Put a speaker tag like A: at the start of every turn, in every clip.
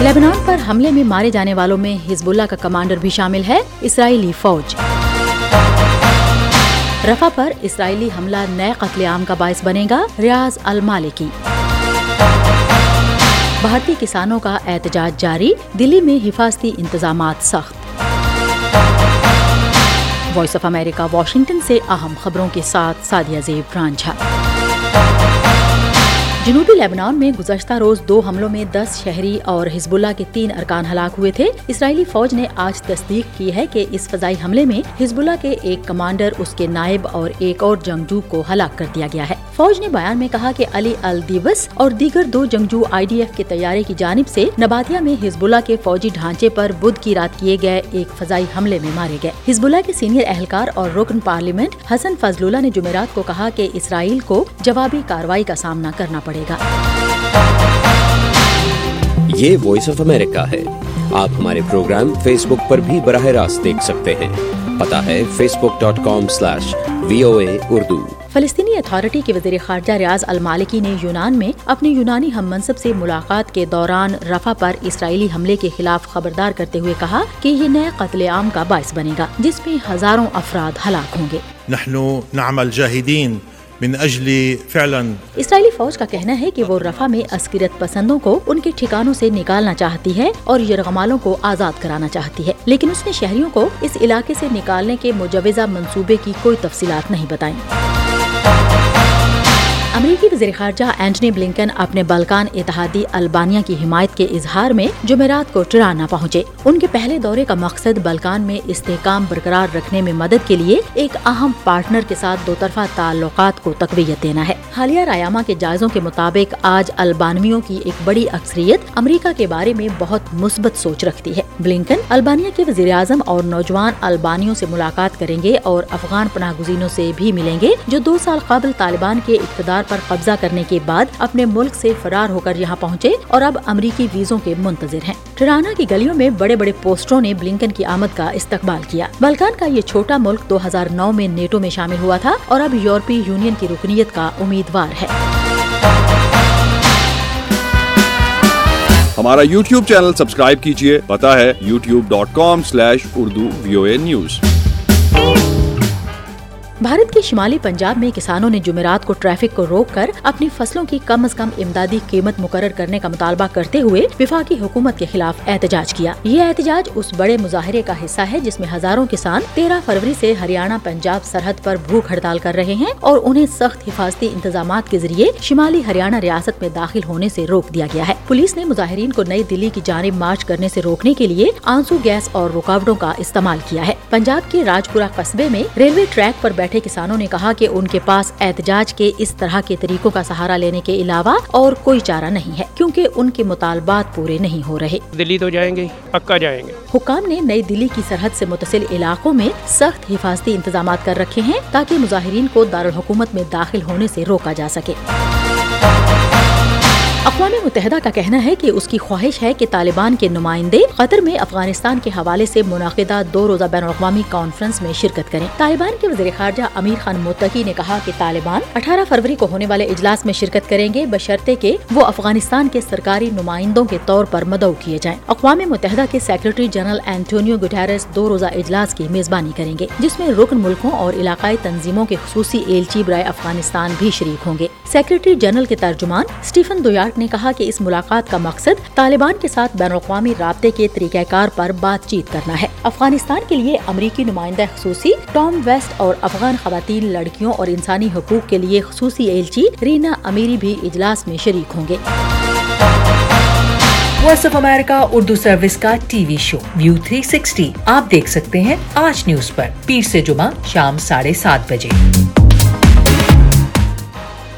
A: Lebanon پر حملے میں مارے جانے والوں میں ہزب اللہ کا کمانڈر بھی شامل ہے، اسرائیلی فوج۔ رفا پر اسرائیلی حملہ نئے قتل عام کا باعث بنے گا ریاض المالکی۔ بھارتی کسانوں کا احتجاج جاری، دلی میں حفاظتی انتظامات سخت۔ وائس آف امریکہ، واشنگٹن سے اہم خبروں کے ساتھ سادیہ زیب رانجھا۔ جنوبی لیبنان میں گزشتہ روز دو حملوں میں دس شہری اور حزب اللہ کے تین ارکان ہلاک ہوئے تھے۔ اسرائیلی فوج نے آج تصدیق کی ہے کہ اس فضائی حملے میں حزب اللہ کے ایک کمانڈر، اس کے نائب اور ایک اور جنگجو کو ہلاک کر دیا گیا ہے۔ فوج نے بیان میں کہا کہ علی الدیوس اور دیگر دو جنگجو آئی ڈی ایف کے طیارے کی جانب سے نباتیا میں ہزب اللہ کے فوجی ڈھانچے پر بدھ کی رات کیے گئے ایک فضائی حملے میں مارے گئے۔ ہزب اللہ کے سینئر اہلکار اور رکن پارلیمنٹ حسن فضل اللہ نے جمعرات کو کہا کہ اسرائیل کو جوابی کارروائی کا سامنا کرنا پڑے گا۔
B: یہ وائس آف امریکہ ہے۔ آپ ہمارے پروگرام فیس بک پر بھی براہ راست دیکھ سکتے ہیں۔ پتا ہے Facebook dot com slash V O A Urdu
A: فلسطینی اتھارٹی کے وزیر خارجہ ریاض المالکی نے یونان میں اپنے یونانی ہم منصب سے ملاقات کے دوران رفا پر اسرائیلی حملے کے خلاف خبردار کرتے ہوئے کہا کہ یہ نئے قتل عام کا باعث بنے گا جس میں ہزاروں افراد ہلاک ہوں گے۔
C: نحنو نعمل جاہدین من اجل فعلا
A: اسرائیلی فوج کا کہنا ہے کہ وہ رفا میں عسکریت پسندوں کو ان کے ٹھکانوں سے نکالنا چاہتی ہے اور یرغمالوں کو آزاد کرانا چاہتی ہے، لیکن اس نے شہریوں کو اس علاقے سے نکالنے کے مجوزہ منصوبے کی کوئی تفصیلات نہیں بتائیں امریکی وزیر خارجہ اینٹنی بلنکن اپنے بلکان اتحادی البانیہ کی حمایت کے اظہار میں جمعرات کو ٹرانا پہنچے۔ ان کے پہلے دورے کا مقصد بلکان میں استحکام برقرار رکھنے میں مدد کے لیے ایک اہم پارٹنر کے ساتھ دو طرفہ تعلقات کو تقویت دینا ہے۔ حالیہ رایاما کے جائزوں کے مطابق آج البانویوں کی ایک بڑی اکثریت امریکہ کے بارے میں بہت مثبت سوچ رکھتی ہے۔ بلنکن البانیہ کے وزیر اعظم اور نوجوان البانیوں سے ملاقات کریں گے اور افغان پناہ گزینوں سے بھی ملیں گے جو دو سال قبل طالبان کے اقتدار کشتار پر قبضہ کرنے کے بعد اپنے ملک سے فرار ہو کر یہاں پہنچے اور اب امریکی ویزوں کے منتظر ہیں۔ ٹرانا کی گلیوں میں بڑے بڑے پوسٹروں نے بلنکن کی آمد کا استقبال کیا۔ بلکان کا یہ چھوٹا ملک دو ہزار نو میں نیٹو میں شامل ہوا تھا اور اب یورپی یونین کی رکنیت کا امیدوار ہے۔
D: ہمارا یوٹیوب
E: چینل
D: سبسکرائب
E: کیجیے
D: پتا
E: ہے
D: YouTube dot com slash Urdu V O A
E: news.
A: Bharat کے شمالی پنجاب میں کسانوں نے جمعرات کو ٹریفک کو روک کر اپنی فصلوں کی کم از کم امدادی قیمت مقرر کرنے کا مطالبہ کرتے ہوئے وفاقی حکومت کے خلاف احتجاج کیا۔ یہ احتجاج اس بڑے مظاہرے کا حصہ ہے جس میں ہزاروں کسان تیرہ فروری سے ہریانہ پنجاب سرحد پر بھوک ہڑتال کر رہے ہیں اور انہیں سخت حفاظتی انتظامات کے ذریعے شمالی ہریانہ ریاست میں داخل ہونے سے روک دیا گیا ہے۔ پولیس نے مظاہرین کو نئی دلی کی جانب مارچ کرنے سے روکنے کے لیے آنسو گیس اور رکاوٹوں کا استعمال کیا ہے۔ پنجاب کے راجپورہ قصبے میں ریلوے ٹریک پر بیٹھ بیٹھے کسانوں نے کہا کہ ان کے پاس احتجاج کے اس طرح کے طریقوں کا سہارا لینے کے علاوہ اور کوئی چارہ نہیں ہے کیونکہ ان کے مطالبات پورے نہیں ہو رہے۔
D: دلی تو جائیں گے پکا جائیں گے۔
A: حکام نے نئی دلی کی سرحد سے متصل علاقوں میں سخت حفاظتی انتظامات کر رکھے ہیں تاکہ مظاہرین کو دارالحکومت میں داخل ہونے سے روکا جا سکے۔ اقوام متحدہ کا کہنا ہے کہ اس کی خواہش ہے کہ طالبان کے نمائندے قطر میں افغانستان کے حوالے سے منعقدہ دو روزہ بین الاقوامی کانفرنس میں شرکت کریں۔ طالبان کے وزیر خارجہ امیر خان متقی نے کہا کہ طالبان اٹھارہ فروری کو ہونے والے اجلاس میں شرکت کریں گے بشرطے کہ وہ افغانستان کے سرکاری نمائندوں کے طور پر مدعو کیے جائیں۔ اقوام متحدہ کے سیکرٹری جنرل اینٹونیو گٹیرس دو روزہ اجلاس کی میزبانی کریں گے، جس میں رکن ملکوں اور علاقائی تنظیموں کے خصوصی ایلچی برائے افغانستان بھی شریک ہوں گے۔ سیکرٹری جنرل کے ترجمان اسٹیفن دویارٹ نے کہا کہ اس ملاقات کا مقصد طالبان کے ساتھ بین الاقوامی رابطے کے طریقہ کار پر بات چیت کرنا ہے۔ افغانستان کے لیے امریکی نمائندہ خصوصی ٹام ویسٹ اور افغان خواتین، لڑکیوں اور انسانی حقوق کے لیے خصوصی ایلچی رینا امیری بھی اجلاس میں شریک ہوں گے۔ Voice
F: of America Urdu service کا ٹی وی شو ویو 360 آپ دیکھ سکتے ہیں آج نیوز پر۔ پیر سے جمعہ، شام ساڑھے سات بجے۔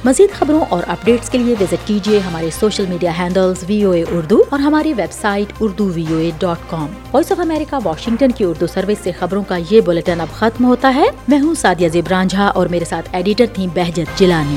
A: مزید خبروں اور اپڈیٹس کے لیے وزٹ کیجیے ہمارے social media handles V O A Urdu اور ہماری website Urdu V O A dot com. Voice of America, Washington کی اردو سروس سے خبروں کا یہ بلٹن اب ختم ہوتا ہے۔ میں ہوں سعدیہ زبران جھا اور میرے ساتھ ایڈیٹر تھیں بہجت جلانی